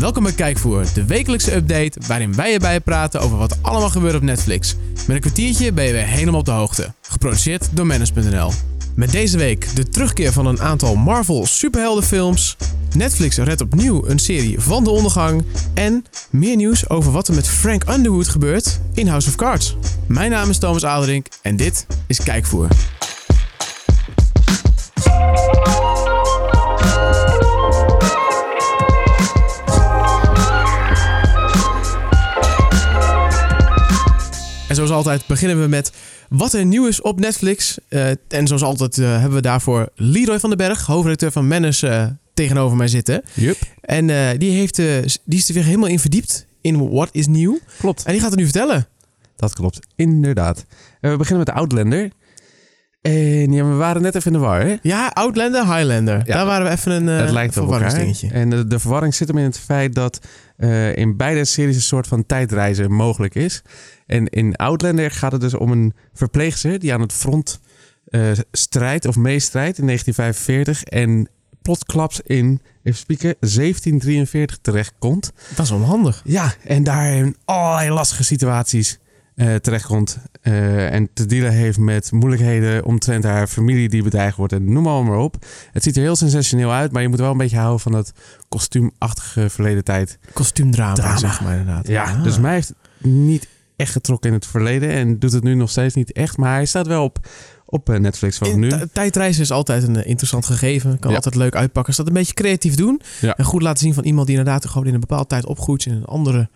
Welkom bij Kijkvoer, de wekelijkse update waarin wij erbij praten over wat allemaal gebeurt op Netflix. Met een kwartiertje ben je weer helemaal op de hoogte. Geproduceerd door Manus.nl. Met deze week de terugkeer van een aantal Marvel superheldenfilms. Netflix redt opnieuw een serie van de ondergang. En meer nieuws over wat er met Frank Underwood gebeurt in House of Cards. Mijn naam is Thomas Aderink en dit is Kijkvoer. En zoals altijd beginnen we met wat er nieuw is op Netflix. Uh, en zoals altijd uh, hebben we daarvoor Leroy van den Berg, hoofdredacteur van Manus, uh, tegenover mij zitten. Yep. En die, heeft, die is er weer helemaal in verdiept in wat is nieuw. Klopt. En die gaat het nu vertellen. Dat klopt, inderdaad. we beginnen met Outlander. En ja, we waren net even in de war, hè? Ja, Outlander, Highlander. Ja, Daar waren we even een uh, het lijkt verwarringsdingetje. En de, de, verwarring zit hem in het feit dat uh, in beide series een soort van tijdreizen mogelijk is. En in Outlander gaat het dus om een verpleegster die aan het front uh, strijdt of meestrijdt in 1945 en plotklaps in, even spieken, 1743 terechtkomt. Dat is onhandig. Ja, en daar in allerlei lastige situaties uh, terechtkomt. Uh, en te dealen heeft met moeilijkheden omtrent haar familie die bedreigd wordt. En noem maar, maar op. Het ziet er heel sensationeel uit, maar je moet wel een beetje houden van dat kostuumachtige verleden tijd. Kostuumdrama, Drama. zeg maar inderdaad. Ja, ah. dus mij heeft niet echt getrokken in het verleden en doet het nu nog steeds niet echt. Maar hij staat wel op, op eh, Netflix van nu. Tijdreizen is altijd een interessant gegeven. Kan altijd leuk uitpakken. Als dat een beetje creatief doen. Ja. En goed laten zien van iemand die inderdaad gewoon in een bepaalde tijd opgroeit in een andere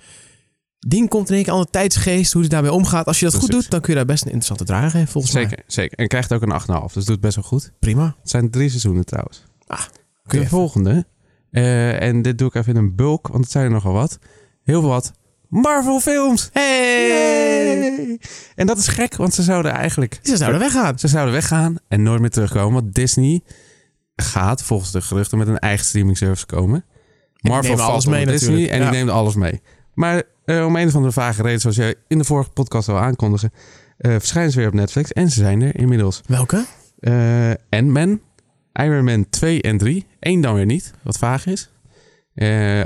ding komt in één keer andere tijdsgeest, hoe hij daarmee omgaat. Als je dat goed doet, dan kun je daar best een interessante draai geven, volgens zeker, mij. Zeker, En krijgt ook een 8,5, dus doet best wel goed. Prima. Het zijn drie seizoenen trouwens. Ah, de volgende, uh, en dit doe ik even in een bulk, want het zijn er nogal wat. Heel veel wat Marvel films. Hey! En dat is gek, want ze zouden eigenlijk... Ze zouden weggaan. Ze zouden weggaan en nooit meer terugkomen, want Disney gaat volgens de geruchten met een eigen streaming service komen. Marvel valt alles mee Disney natuurlijk. en die neemt alles mee. Maar uh, om een of andere vage reden, zoals jij in de vorige podcast al aankondigde, uh, verschijnen ze weer op Netflix. En ze zijn er inmiddels. Welke? Uh, Ant-Man, Iron Man 2 en 3. Eén dan weer niet, wat vaag is.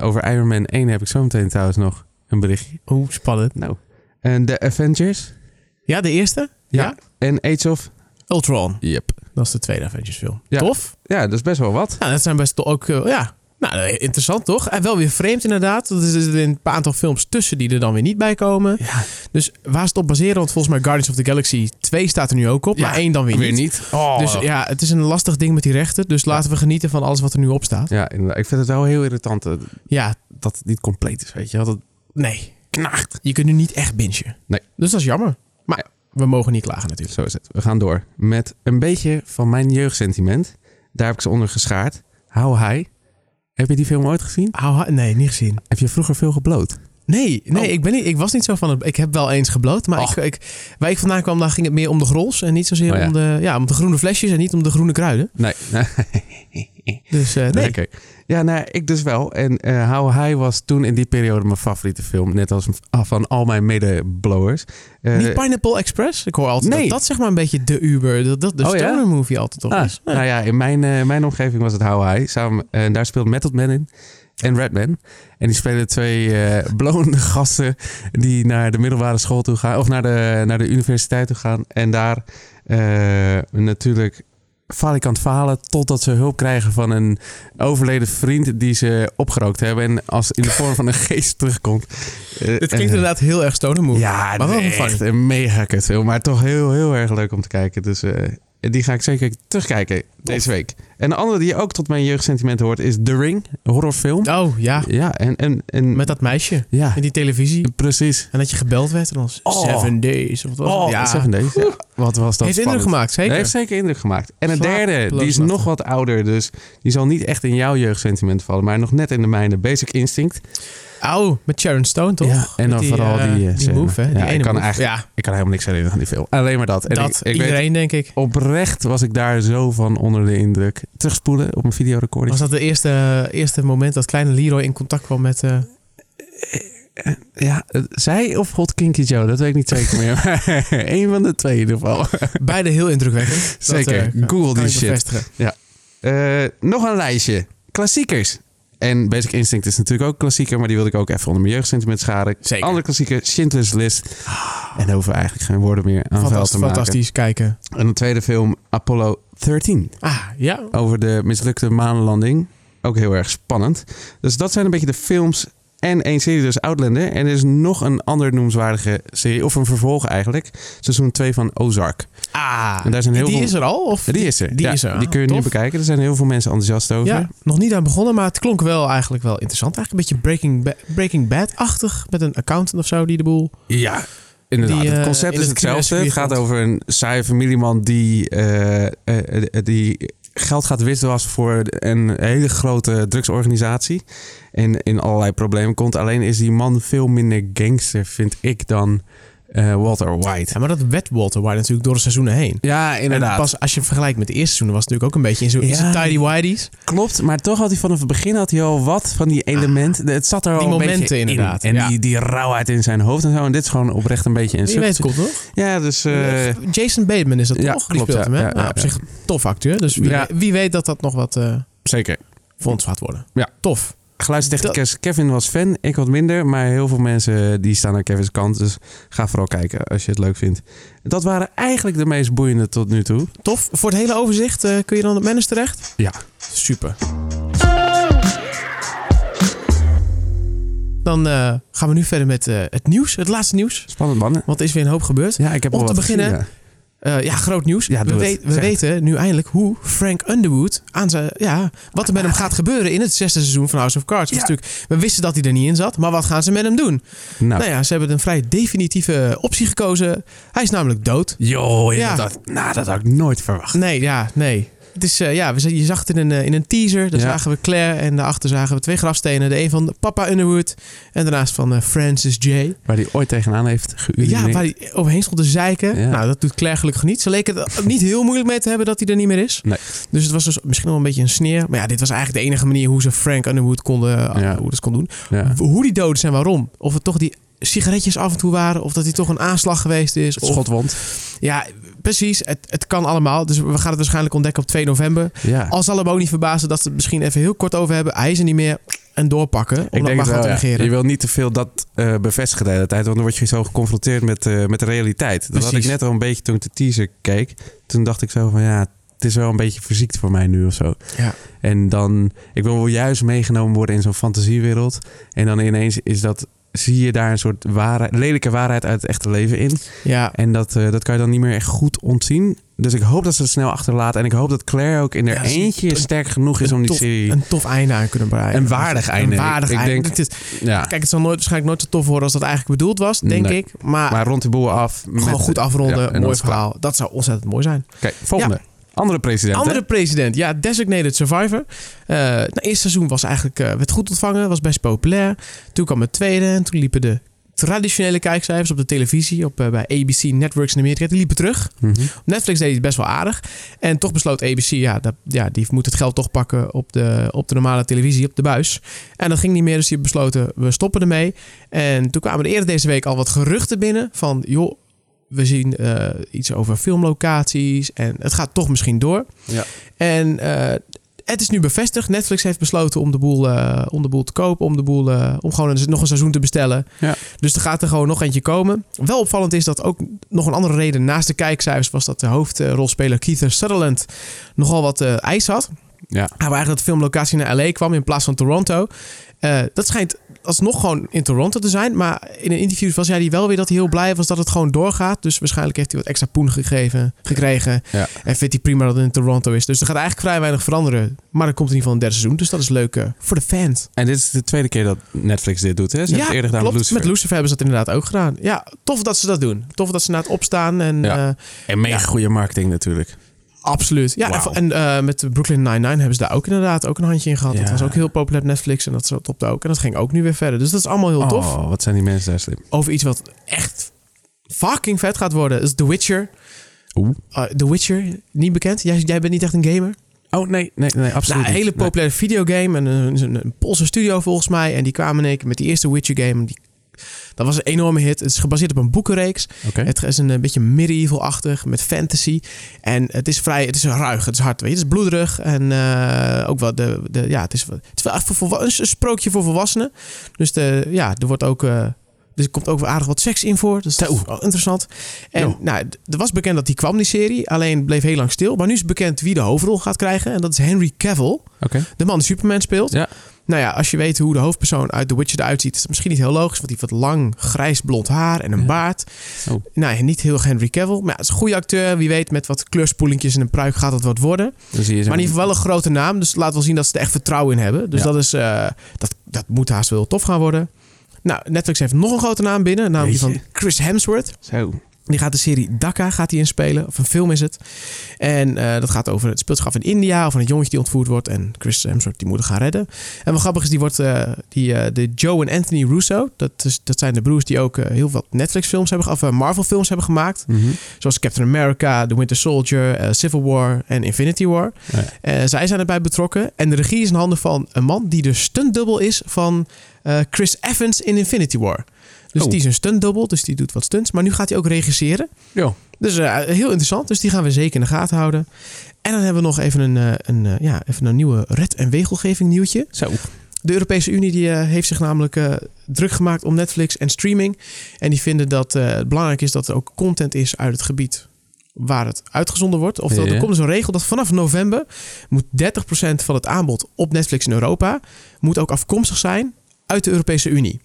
over Iron Man 1 heb ik zo meteen trouwens nog een berichtje. Oeh, spannend. Nou. En de Avengers. Ja, de eerste? Ja. ja. En Age of... Ultron. Yep. Dat is de tweede Avengers film. Ja. Tof. Ja, dat is best wel wat. Ja, dat zijn best ook... ja, nou, interessant toch? En wel weer vreemd inderdaad. Er zitten een paar aantal films tussen die er dan weer niet bij komen. Ja. Dus waar ze het op baseren? Want volgens mij Guardians of the Galaxy 2 staat er nu ook op. Ja, maar één dan weer, weer niet. niet. Oh. Dus ja, het is een lastig ding met die rechten. Dus laten we genieten van alles wat er nu op staat. Ja, ik vind het wel heel irritant eh, ja. dat het niet compleet is, weet je. Dat nee. Knaagt. Je kunt nu niet echt bingen. Nee. Dus dat is jammer. Maar we mogen niet klagen natuurlijk. Zo is het. We gaan door met een beetje van mijn jeugdsentiment. Daar heb ik ze onder geschaard. How High heb je die film ooit gezien? nee, niet gezien. Heb je vroeger veel gebloot? Nee, nee oh. ik, ben niet, ik was niet zo van het. Ik heb wel eens gebloot, maar ik, ik, waar ik vandaan kwam, dan ging het meer om de grols en niet zozeer oh om, de, ja, om de groene flesjes en niet om de groene kruiden. Nee. dus uh, nee. Okay. Ja, nou, ik dus wel. En uh, How High was toen in die periode mijn favoriete film. Net als van al mijn medeblowers. Uh, Niet Pineapple Express? Ik hoor altijd nee. dat, dat zeg maar een beetje de Uber, dat, dat de oh, stoner movie altijd toch ah, is. Nou ja, in mijn, mijn omgeving was het How High. Samen, en daar speelt Method Man in en Redman. En die spelen twee uh, blonde gasten die naar de middelbare school toe gaan. Of naar de, naar de universiteit toe gaan. En daar uh, natuurlijk falikant falen totdat ze hulp krijgen van een overleden vriend die ze opgerookt hebben. En als in de vorm van een geest terugkomt. Uh, Dit klinkt inderdaad heel erg stoner. Ja, maar wel echt een mega kut Maar toch heel, heel erg leuk om te kijken. Dus die ga ik zeker terugkijken deze week. En de andere die ook tot mijn jeugdsentimenten hoort is The Ring, een horrorfilm. Oh ja. Ja, en, en, en met dat meisje ja. in die televisie. Precies. En dat je gebeld werd en dan oh. Seven Days. Of wat oh, ja. Seven Days. Ja. Wat was dat? Heeft indruk gemaakt, zeker. heeft zeker indruk gemaakt. En een derde, die is nog wat ouder, dus die zal niet echt in jouw jeugdsentiment vallen, maar nog net in de mijne. Basic Instinct. Oh, met Sharon Stone toch? Ja, en dan vooral uh, die, die move, hè? Die ja, ene ik kan move. eigenlijk, ja. ik kan helemaal niks herinneren aan die film. Alleen maar dat. En dat ik, ik iedereen, weet, denk ik. Oprecht was ik daar zo van onder de indruk. Terugspoelen op een videorecording. Was dat de eerste, eerste moment dat kleine Leroy in contact kwam met... Uh... Ja, zij of God Kinky Joe, dat weet ik niet zeker meer. Eén van de twee in ieder geval. Beide heel indrukwekkend. Zeker. Dat, uh, Google die shit. Ja. Nog een lijstje. Klassiekers. En Basic Instinct is natuurlijk ook klassieker, maar die wilde ik ook even onder mijn jeugdsentiment scharen. Zeker. Andere klassieker, Schindler's List. En daar hoeven we eigenlijk geen woorden meer aan vuil te maken. fantastisch kijken. En een tweede film, Apollo 13. Ah, ja. Over de mislukte maanlanding. Ook heel erg spannend. Dus dat zijn een beetje de films en één serie, dus Outlander. En er is nog een ander noemenswaardige serie, of een vervolg eigenlijk. Seizoen 2 van Ozark. Ah, En daar zijn heel die veel- is er al? Of? Die is er. Die Ja, is er. Die kun je Ah, nu bekijken. Er zijn heel veel mensen enthousiast over. Ja, nog niet aan begonnen, maar het klonk wel eigenlijk wel interessant. Eigenlijk een beetje Breaking, Ba- Breaking Bad-achtig. Met een accountant of zo die de boel... Ja, inderdaad. Die, het eh, concept is het hetzelfde. Het gaat over een saaie familieman die, eh, die geld gaat witwassen voor een hele grote drugsorganisatie. En in allerlei problemen komt. Alleen is die man veel minder gangster, vind ik, dan eh, Walter White. Ja, maar dat werd Walter White natuurlijk door de seizoenen heen. Ja, En pas als je vergelijkt met de eerste seizoen, was het natuurlijk ook een beetje in zo'n Ja. tidy whities. Klopt, maar toch had hij vanaf het begin had hij al wat van die elementen. Het zat er al Die een momenten in. inderdaad, En ja. die, die rauwheid in zijn hoofd en zo. En dit is gewoon oprecht een beetje een weet het komt nog. Ja, dus... eh, Jason Bateman is dat ja, toch? Klopt, hem, hè? Nou, op zich tof acteur. Dus wie, wie weet dat dat nog wat eh zeker. voor ons gaat worden. Ja. Tof. Geluidstechnicus Kevin was fan, ik wat minder. Maar heel veel mensen die staan aan Kevin's kant. Dus ga vooral kijken als je het leuk vindt. Dat waren eigenlijk de meest boeiende tot nu toe. Tof. Voor het hele overzicht eh, kun je dan op Manus terecht? Ja. Super. Dan eh, gaan we nu verder met eh, het nieuws. Het laatste nieuws. Spannend mannen. Want er is weer een hoop gebeurd. Ja, ik heb Om al te beginnen- gezien, Eh, ja, groot nieuws. Ja, we weet- we weten nu eindelijk hoe Frank Underwood aan zijn, ja, wat er met hem gaat gebeuren in het zesde seizoen van House of Cards. Ja. natuurlijk, we wisten dat hij er niet in zat, maar wat gaan ze met hem doen? Nou, Nou ja, ze hebben een vrij definitieve optie gekozen. Hij is namelijk dood. joh, Ja. dat, nou, dat had ik nooit verwacht. Nee, ja, nee. Het is, eh, ja, we, je zag het in een, eh, in een teaser. Daar Ja. zagen we Claire en daarachter zagen we twee grafstenen. De een van papa Underwood en daarnaast van eh, Francis J. Waar hij ooit tegenaan heeft geurineerd. Ja, waar hij overheen stond te zeiken. Ja. Nou, dat doet Claire gelukkig niet. Ze leken er niet heel moeilijk mee te hebben dat hij er niet meer is. Nee. Dus het was dus misschien wel een beetje een sneer. Maar ja, dit was eigenlijk de enige manier hoe ze Frank Underwood konden, Ja. hoe dat kon doen. Hoe die dood is en waarom. Of het toch die sigaretjes af en toe waren. Of dat hij toch een aanslag geweest is. Het Of, schotwond. ja, precies. Het, het kan allemaal. Dus we gaan het waarschijnlijk ontdekken op 2 november. Ja. Al zal hem ook niet verbazen dat ze het misschien even heel kort over hebben. Hij is er niet meer. En doorpakken. Om Ik denk maar het gaan ja. Je wil niet te veel dat eh, bevestigen de hele tijd, want dan word je zo geconfronteerd met, eh, met de realiteit. Dat had ik Precies. net al een beetje toen ik de teaser keek. Toen dacht ik zo van ja, het is wel een beetje verziekt voor mij nu of zo. Ja. En dan, ik wil wel juist meegenomen worden in zo'n fantasiewereld. En dan ineens is dat, zie je daar een soort waarheid, lelijke waarheid uit het echte leven in. Ja, En dat, eh, dat kan je dan niet meer echt goed ontzien. Dus ik hoop dat ze het snel achterlaten. En ik hoop dat Claire ook in haar Ja, een- eentje sterk genoeg is om die serie... een tof einde aan kunnen breiden. Een waardig einde. Een waardig Ik einde. denk- Het is- ja. Kijk, het zal nooit, waarschijnlijk nooit zo tof worden als dat eigenlijk bedoeld was, denk Nee. ik. Maar, Maar rond de boel af. gewoon met- goed afronden, Ja, mooi verhaal. Dat zou ontzettend mooi zijn. Oké, volgende. Andere president. hè? Andere president, ja, Designated Survivor. Het eerste seizoen was eigenlijk, eh, werd goed ontvangen, was best populair. Toen kwam het tweede en toen liepen de traditionele kijkcijfers op de televisie, op, eh, bij ABC Networks in Amerika, die liepen terug. Mhm. Op Netflix deed het best wel aardig. En toch besloot ABC, ja, dat, ja die moet het geld toch pakken op de, op de normale televisie, op de buis. En dat ging niet meer, dus die besloten, we stoppen ermee. En toen kwamen er eerder deze week al wat geruchten binnen van, joh, we zien eh, iets over filmlocaties en het gaat toch misschien door. Ja. En eh, het is nu bevestigd. Netflix heeft besloten om de boel, eh, om de boel te kopen, om, de boel, om gewoon een, nog een seizoen te bestellen. Ja. Dus er gaat er gewoon nog eentje komen. Wel opvallend is dat ook nog een andere reden naast de kijkcijfers was dat de hoofdrolspeler Keith Sutherland nogal wat ijs had. Ja. Hij eigenlijk dat de filmlocatie naar LA kwam in plaats van Toronto. Dat schijnt alsnog gewoon in Toronto te zijn. Maar in een interview was hij wel weer dat hij heel blij was dat het gewoon doorgaat. Dus waarschijnlijk heeft hij wat extra poen gegeven, gekregen. Ja. En vindt hij prima dat het in Toronto is. Dus er gaat eigenlijk vrij weinig veranderen. Maar er komt in ieder geval een derde seizoen. Dus dat is leuk eh, voor de fans. En dit is de tweede keer dat Netflix dit doet, hè? Ze hebben het eerder gedaan klopt. met Lucifer. Met Lucifer hebben ze dat inderdaad ook gedaan. Ja, tof dat ze dat doen. Tof dat ze naar het opstaan. En Ja. eh, En mega Ja. goede marketing natuurlijk. Absoluut. Ja, en, en eh, met Brooklyn Nine-Nine hebben ze daar ook inderdaad ook een handje in gehad. Ja. Dat was ook heel populair op Netflix. En dat topte ook. En dat ging ook nu weer verder. Dus dat is allemaal heel tof. Oh, wat zijn die mensen daar slim. Over iets wat echt fucking vet gaat worden. is The Witcher. Oeh. Uh, The Witcher, niet bekend? Jij, jij bent niet echt een gamer? Oh, nee, nee, nee, absoluut Nou, een hele. Nee. populaire videogame. En een, een, Poolse studio volgens mij. En die kwamen in met die eerste Witcher game. Die Dat was een enorme hit. Het is gebaseerd op een boekenreeks. Het is een, eh, beetje medieval-achtig met fantasy. En het is vrij, het is ruig, het is hard, weet je. Het is bloederig en eh, ook wel de, de, ja, het is, het is wel echt voor een sprookje voor volwassenen. Dus de, ja, er wordt ook, eh, er komt ook wel aardig wat seks in voor. Dus dat is wel interessant. En Jo. nou, er was bekend dat die kwam, die serie. Alleen bleef heel lang stil. Maar nu is bekend wie de hoofdrol gaat krijgen. En dat is Henry Cavill, de man die Superman speelt. Ja. Nou ja, als je weet hoe de hoofdpersoon uit The Witcher eruit ziet, is dat misschien niet heel logisch. Want die heeft wat lang grijs blond haar en een Ja. baard. Oh. Nou, ja, niet heel Henry Cavill. Maar ja, het is een goede acteur. Wie weet, met wat kleurspoelingjes en een pruik gaat het wat worden. Maar in ieder geval wel een grote naam. Dus laat wel zien dat ze er echt vertrouwen in hebben. Dus Ja. dat, is, eh, dat, dat moet haast wel tof gaan worden. Nou, Netflix heeft nog een grote naam binnen. Namelijk die van Chris Hemsworth. Zo. Die gaat de serie Dakka gaat die inspelen. Of een film is het. En eh, dat gaat over, het af in India. Over een jongetje die ontvoerd wordt. En Chris Hemsworth die moet haar redden. En wat grappig is, die wordt eh, die, eh, de Joe en Anthony Russo. Dat, is, dat zijn de broers die ook heel wat Netflix films hebben, of Marvel films hebben gemaakt. Mhm. Zoals Captain America, The Winter Soldier, Civil War en Infinity War. Eh, zij zijn erbij betrokken. En de regie is in handen van een man die de stuntdubbel is van Chris Evans in Infinity War. Dus Oh. die is een stuntdubbel, dus die doet wat stunts. Maar nu gaat hij ook regisseren. Jo. Dus eh, heel interessant. Dus die gaan we zeker in de gaten houden. En dan hebben we nog even een, eh, een, eh, ja, even een nieuwe red- en wegelgeving nieuwtje. Zo. De Europese Unie die, heeft zich namelijk druk gemaakt om Netflix en streaming. En die vinden dat het belangrijk is dat er ook content is uit het gebied waar het uitgezonden wordt. Oftewel, Ja. er komt dus een regel dat vanaf november moet 30% van het aanbod op Netflix in Europa moet ook afkomstig zijn uit de Europese Unie.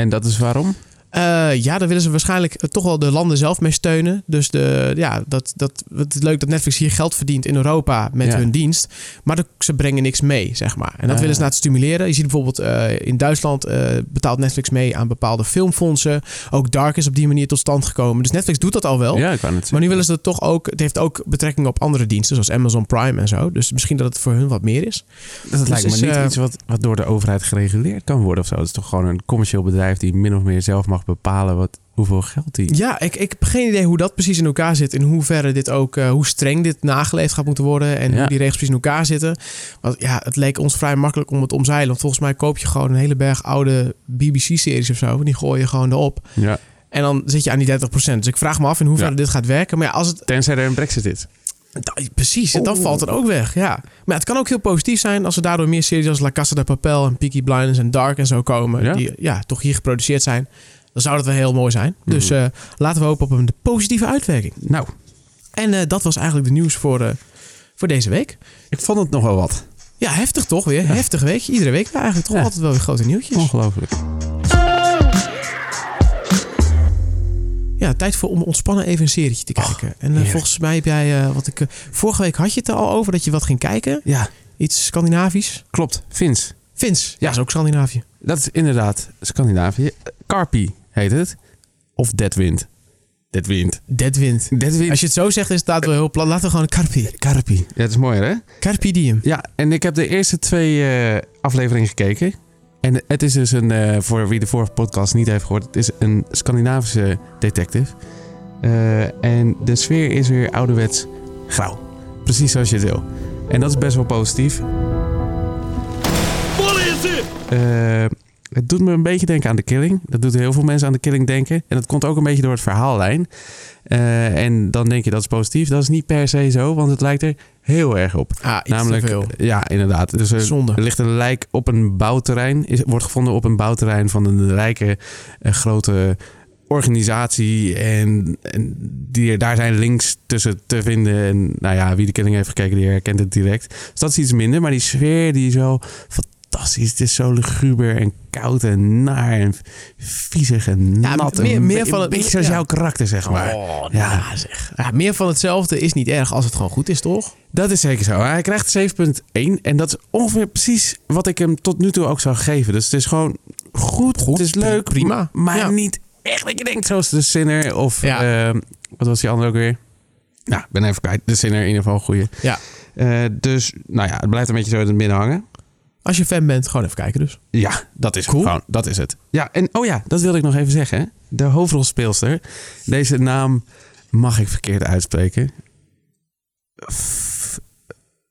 En dat is waarom? Eh, ja, daar willen ze waarschijnlijk eh, toch wel de landen zelf mee steunen. Dus de, ja, dat, dat, het is leuk dat Netflix hier geld verdient in Europa met Ja. hun dienst. Maar de- ze brengen niks mee, zeg maar. En dat Ah. willen ze laten stimuleren. Je ziet bijvoorbeeld eh, in Duitsland betaalt Netflix mee aan bepaalde filmfondsen. Ook Dark is op die manier tot stand gekomen. Dus Netflix doet dat al wel. Ja, ik. Maar nu willen ze dat toch ook. Het heeft ook betrekking op andere diensten, zoals Amazon Prime en zo. Dus misschien dat het voor hun wat meer is. Dat lijkt me is, niet iets wat, wat door de overheid gereguleerd kan worden of zo. Het is toch gewoon een commercieel bedrijf die min of meer zelf mag bepalen wat, hoeveel geld die... Ja, ik, ik heb geen idee hoe dat precies in elkaar zit. In hoeverre dit ook, eh, hoe streng dit nageleefd gaat moeten worden. En Ja. hoe die regels precies in elkaar zitten. Want ja, het leek ons vrij makkelijk om het omzeilen. Want volgens mij koop je gewoon een hele berg oude BBC-series of zo. En die gooi je gewoon erop. Ja. En dan zit je aan die 30%. Dus ik vraag me af in hoeverre Ja. dit gaat werken. Maar ja, als het. Tenzij er een brexit is. Precies, dan Oeh. valt het ook weg. Ja. Maar ja, het kan ook heel positief zijn als er daardoor meer series als La Casa de Papel en Peaky Blinders en Dark en zo komen. Ja. Die ja, toch hier geproduceerd zijn. Dan zou dat wel heel mooi zijn. Dus Mhm. eh, laten we hopen op een positieve uitwerking. Nou, En eh, dat was eigenlijk de nieuws voor, eh, voor deze week. ik vond het nog wel wat. Ja, heftig toch weer. Heftig week. Iedere week eigenlijk toch Ja. altijd wel weer grote nieuwtjes. Ongelooflijk. Ja, tijd voor om ontspannen even een serietje te kijken. en volgens mij heb jij, wat ik... vorige week had je het er al over dat je wat ging kijken. Ja, Iets Scandinavisch. klopt. Vins. Vins. Ja, Ja. is ook Scandinavië. Dat is inderdaad Scandinavië. Carpi heet het. Of Deadwind. Deadwind. Deadwind. Deadwind. Als je het zo zegt, is het inderdaad wel heel plat. Laten we gewoon Carpi. Carpi. Ja, dat is mooi hè? Carpi diem. Ja, en ik heb de eerste twee eh, afleveringen gekeken. En het is dus een, eh, voor wie de vorige podcast niet heeft gehoord, het is een Scandinavische detective. Eh, en de sfeer is weer ouderwets grauw. Precies zoals je het wil. En dat is best wel positief. Eh, het doet me een beetje denken aan de killing. Dat doet heel veel mensen aan de killing denken. En dat komt ook een beetje door het verhaallijn. Eh, en dan denk je dat is positief. Dat is niet per se zo, want het lijkt er heel erg op. Ah, iets Namelijk, ja, inderdaad. Dus er, Zonde. ligt een lijk op een bouwterrein. Is, wordt gevonden op een bouwterrein van een rijke eh, grote organisatie. En, en die, daar zijn links tussen te vinden. En nou ja, wie de killing heeft gekeken, die herkent het direct. Dus dat is iets minder. Maar die sfeer die is zo fantastisch. Het is zo luguber en koud en naar en viezig en Ja, nat. meer- Een meer van het- beetje zoals ja. jouw karakter, zeg maar. Oh, Ja. ja. zeg. Ja, meer van hetzelfde is niet erg als het gewoon goed is, toch? Dat is zeker zo. Hij krijgt 7.1 en dat is ongeveer precies wat ik hem tot nu toe ook zou geven. Dus het is gewoon goed, Goed, het is leuk, prima. maar niet echt dat je denkt zoals de Sinner of ehm, wat was die andere ook weer? Nou, ik ben even kwijt. De Sinner in ieder geval een goeie. Ja. Eh, dus nou ja, het blijft een beetje zo in het midden hangen. Als je fan bent, gewoon even kijken dus. Ja, dat is Cool. gewoon, dat is het. Ja, en oh ja, dat wilde ik nog even zeggen. De hoofdrolspeelster. Deze naam mag ik verkeerd uitspreken. F-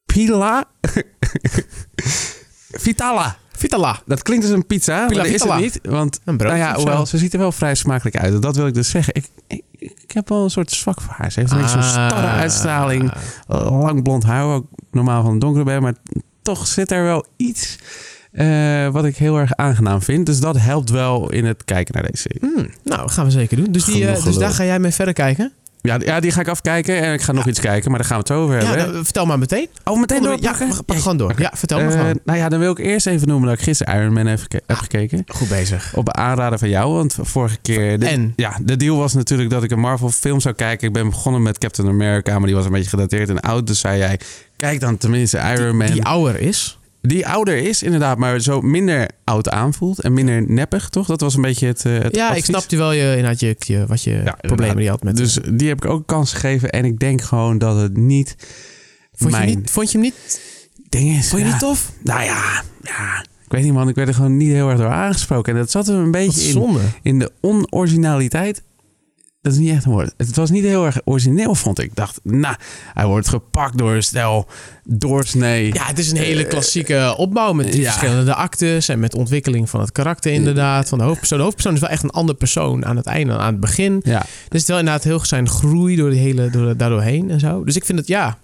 Pila? Vitala. Vitala. Dat klinkt als een pizza, maar Pila dat is het niet. Want Een broodje nou ja, hoewel, ze ziet er wel vrij smakelijk uit. Dat wil ik dus zeggen. Ik, ik, ik heb wel een soort zwak voor haar. Ze heeft een beetje zo'n starre Ah. uitstraling. Lang blond haar, ook normaal van een donkere ben. Maar toch zit er wel iets eh, wat ik heel erg aangenaam vind. Dus dat helpt wel in het kijken naar deze serie. Hmm, nou, dat gaan we zeker doen. Dus, die, eh, dus daar ga jij mee verder kijken? Ja, ja, die ga ik afkijken. En ik ga nog iets kijken, maar daar gaan we het over Ja, hebben. nou, vertel maar meteen. oh, meteen Ja, doorpakken? pak gewoon door. Ja, vertel maar Eh, gewoon. nou ja, dan wil ik eerst even noemen dat ik gisteren Iron Man heb, heb gekeken. Goed bezig. Op aanraden van jou, want vorige keer... De, En? Ja, de deal was natuurlijk dat ik een Marvel film zou kijken. Ik ben begonnen met Captain America, maar die was een beetje gedateerd en oud. Dus zei jij, kijk dan tenminste Iron Man. Die ouder is. Die ouder is inderdaad, maar zo minder oud aanvoelt. En minder neppig, toch? Dat was een beetje het, eh, het Ja, ik snapte wel je, inderdaad je, je, wat je Ja, problemen die je had met... Dus die heb ik ook kans gegeven. En ik denk gewoon dat het niet vond, je niet, vond je hem niet, ding is. vond je Ja. niet tof? Nou ja, ja, ik weet niet man. Ik werd er gewoon niet heel erg door aangesproken. En dat zat er een beetje in, in de onoriginaliteit. Dat is niet echt een woord. Het was niet heel erg origineel, vond ik. Ik dacht, nou, hij wordt gepakt door een stel doorsnee. Ja, het is een hele klassieke opbouw met ja. verschillende actes en met ontwikkeling van het karakter inderdaad, van de hoofdpersoon. De hoofdpersoon is wel echt een andere persoon aan het einde dan aan het begin. Ja, Dus het is wel inderdaad heel zijn groei door die hele, door, daardoorheen en zo. Dus ik vind het, ja...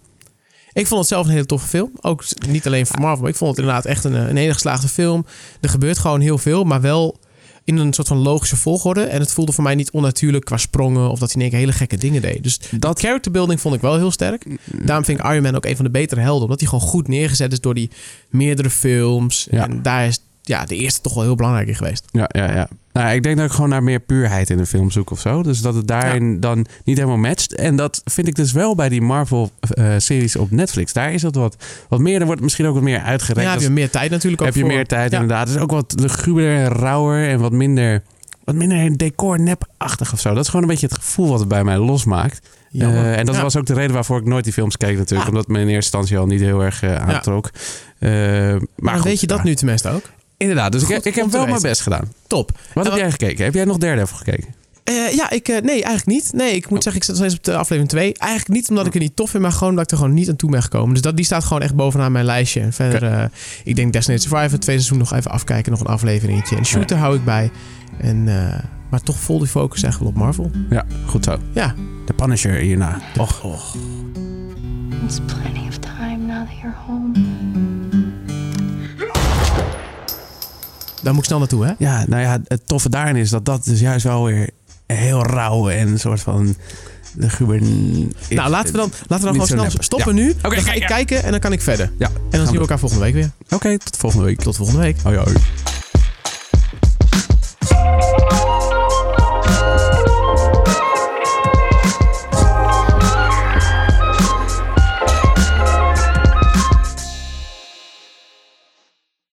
Ik vond het zelf een hele toffe film. Ook niet alleen voor Marvel, maar ik vond het inderdaad echt een, een hele geslaagde film. Er gebeurt gewoon heel veel, maar wel in een soort van logische volgorde. En het voelde voor mij niet onnatuurlijk qua sprongen of dat hij in één keer hele gekke dingen deed. Dus dat character building vond ik wel heel sterk. Daarom vind ik Iron Man ook een van de betere helden. Omdat hij gewoon goed neergezet is door die meerdere films. Ja. En daar is ja, de eerste toch wel heel belangrijk in geweest. ja, ja. ja. Nou, ik denk dat ik gewoon naar meer puurheid in een film zoek of zo. Dus dat het daarin dan niet helemaal matcht. En dat vind ik dus wel bij die Marvel-series op Netflix. Daar is dat wat, wat meer. Er wordt misschien ook wat meer uitgereikt. Ja, heb je meer tijd natuurlijk ook heb je meer tijd Ja. inderdaad. Het is ook wat luguber en rauwer en wat minder, wat minder decor-nepachtig of zo. Dat is gewoon een beetje het gevoel wat het bij mij losmaakt. Eh, en dat Ja. was ook de reden waarvoor ik nooit die films keek natuurlijk. Ah. Omdat me in eerste instantie al niet heel erg eh, aantrok. Eh, maar Maar goed, weet je dat nu tenminste ook? Inderdaad, dus ik, Goed ik heb wel mijn best gedaan. Top. Wat En heb jij gekeken? Heb jij nog Daredevil gekeken? Eh, ja, ik, eh, nee, eigenlijk niet. Nee, ik moet Oh. zeggen, ik zit nog steeds op de aflevering 2. Eigenlijk niet omdat ik er niet tof vind, maar gewoon omdat ik er gewoon niet aan toe ben gekomen. Dus dat, die staat gewoon echt bovenaan mijn lijstje. En verder, eh, ik denk Designated Survivor, twee seizoen nog even afkijken, nog een afleveringetje. En Shooter hou ik bij. En, eh, maar toch vol die focus echt wel op Marvel. Ja, goed zo. Ja, De Punisher hierna. Och, och. It's plenty of time now that you're home. Daar moet ik snel naartoe, hè? Ja, nou ja, het toffe daarin is dat dat dus juist wel weer heel rauw en een soort van luguber... Nou, laten we dan, laten we dan gewoon snel stoppen Ja. nu. Oké, dan ga ik ja. kijken en dan kan ik verder. Ja, En dan zien we elkaar volgende week weer. Oké, tot volgende week. Tot volgende week. Hoi, hoi.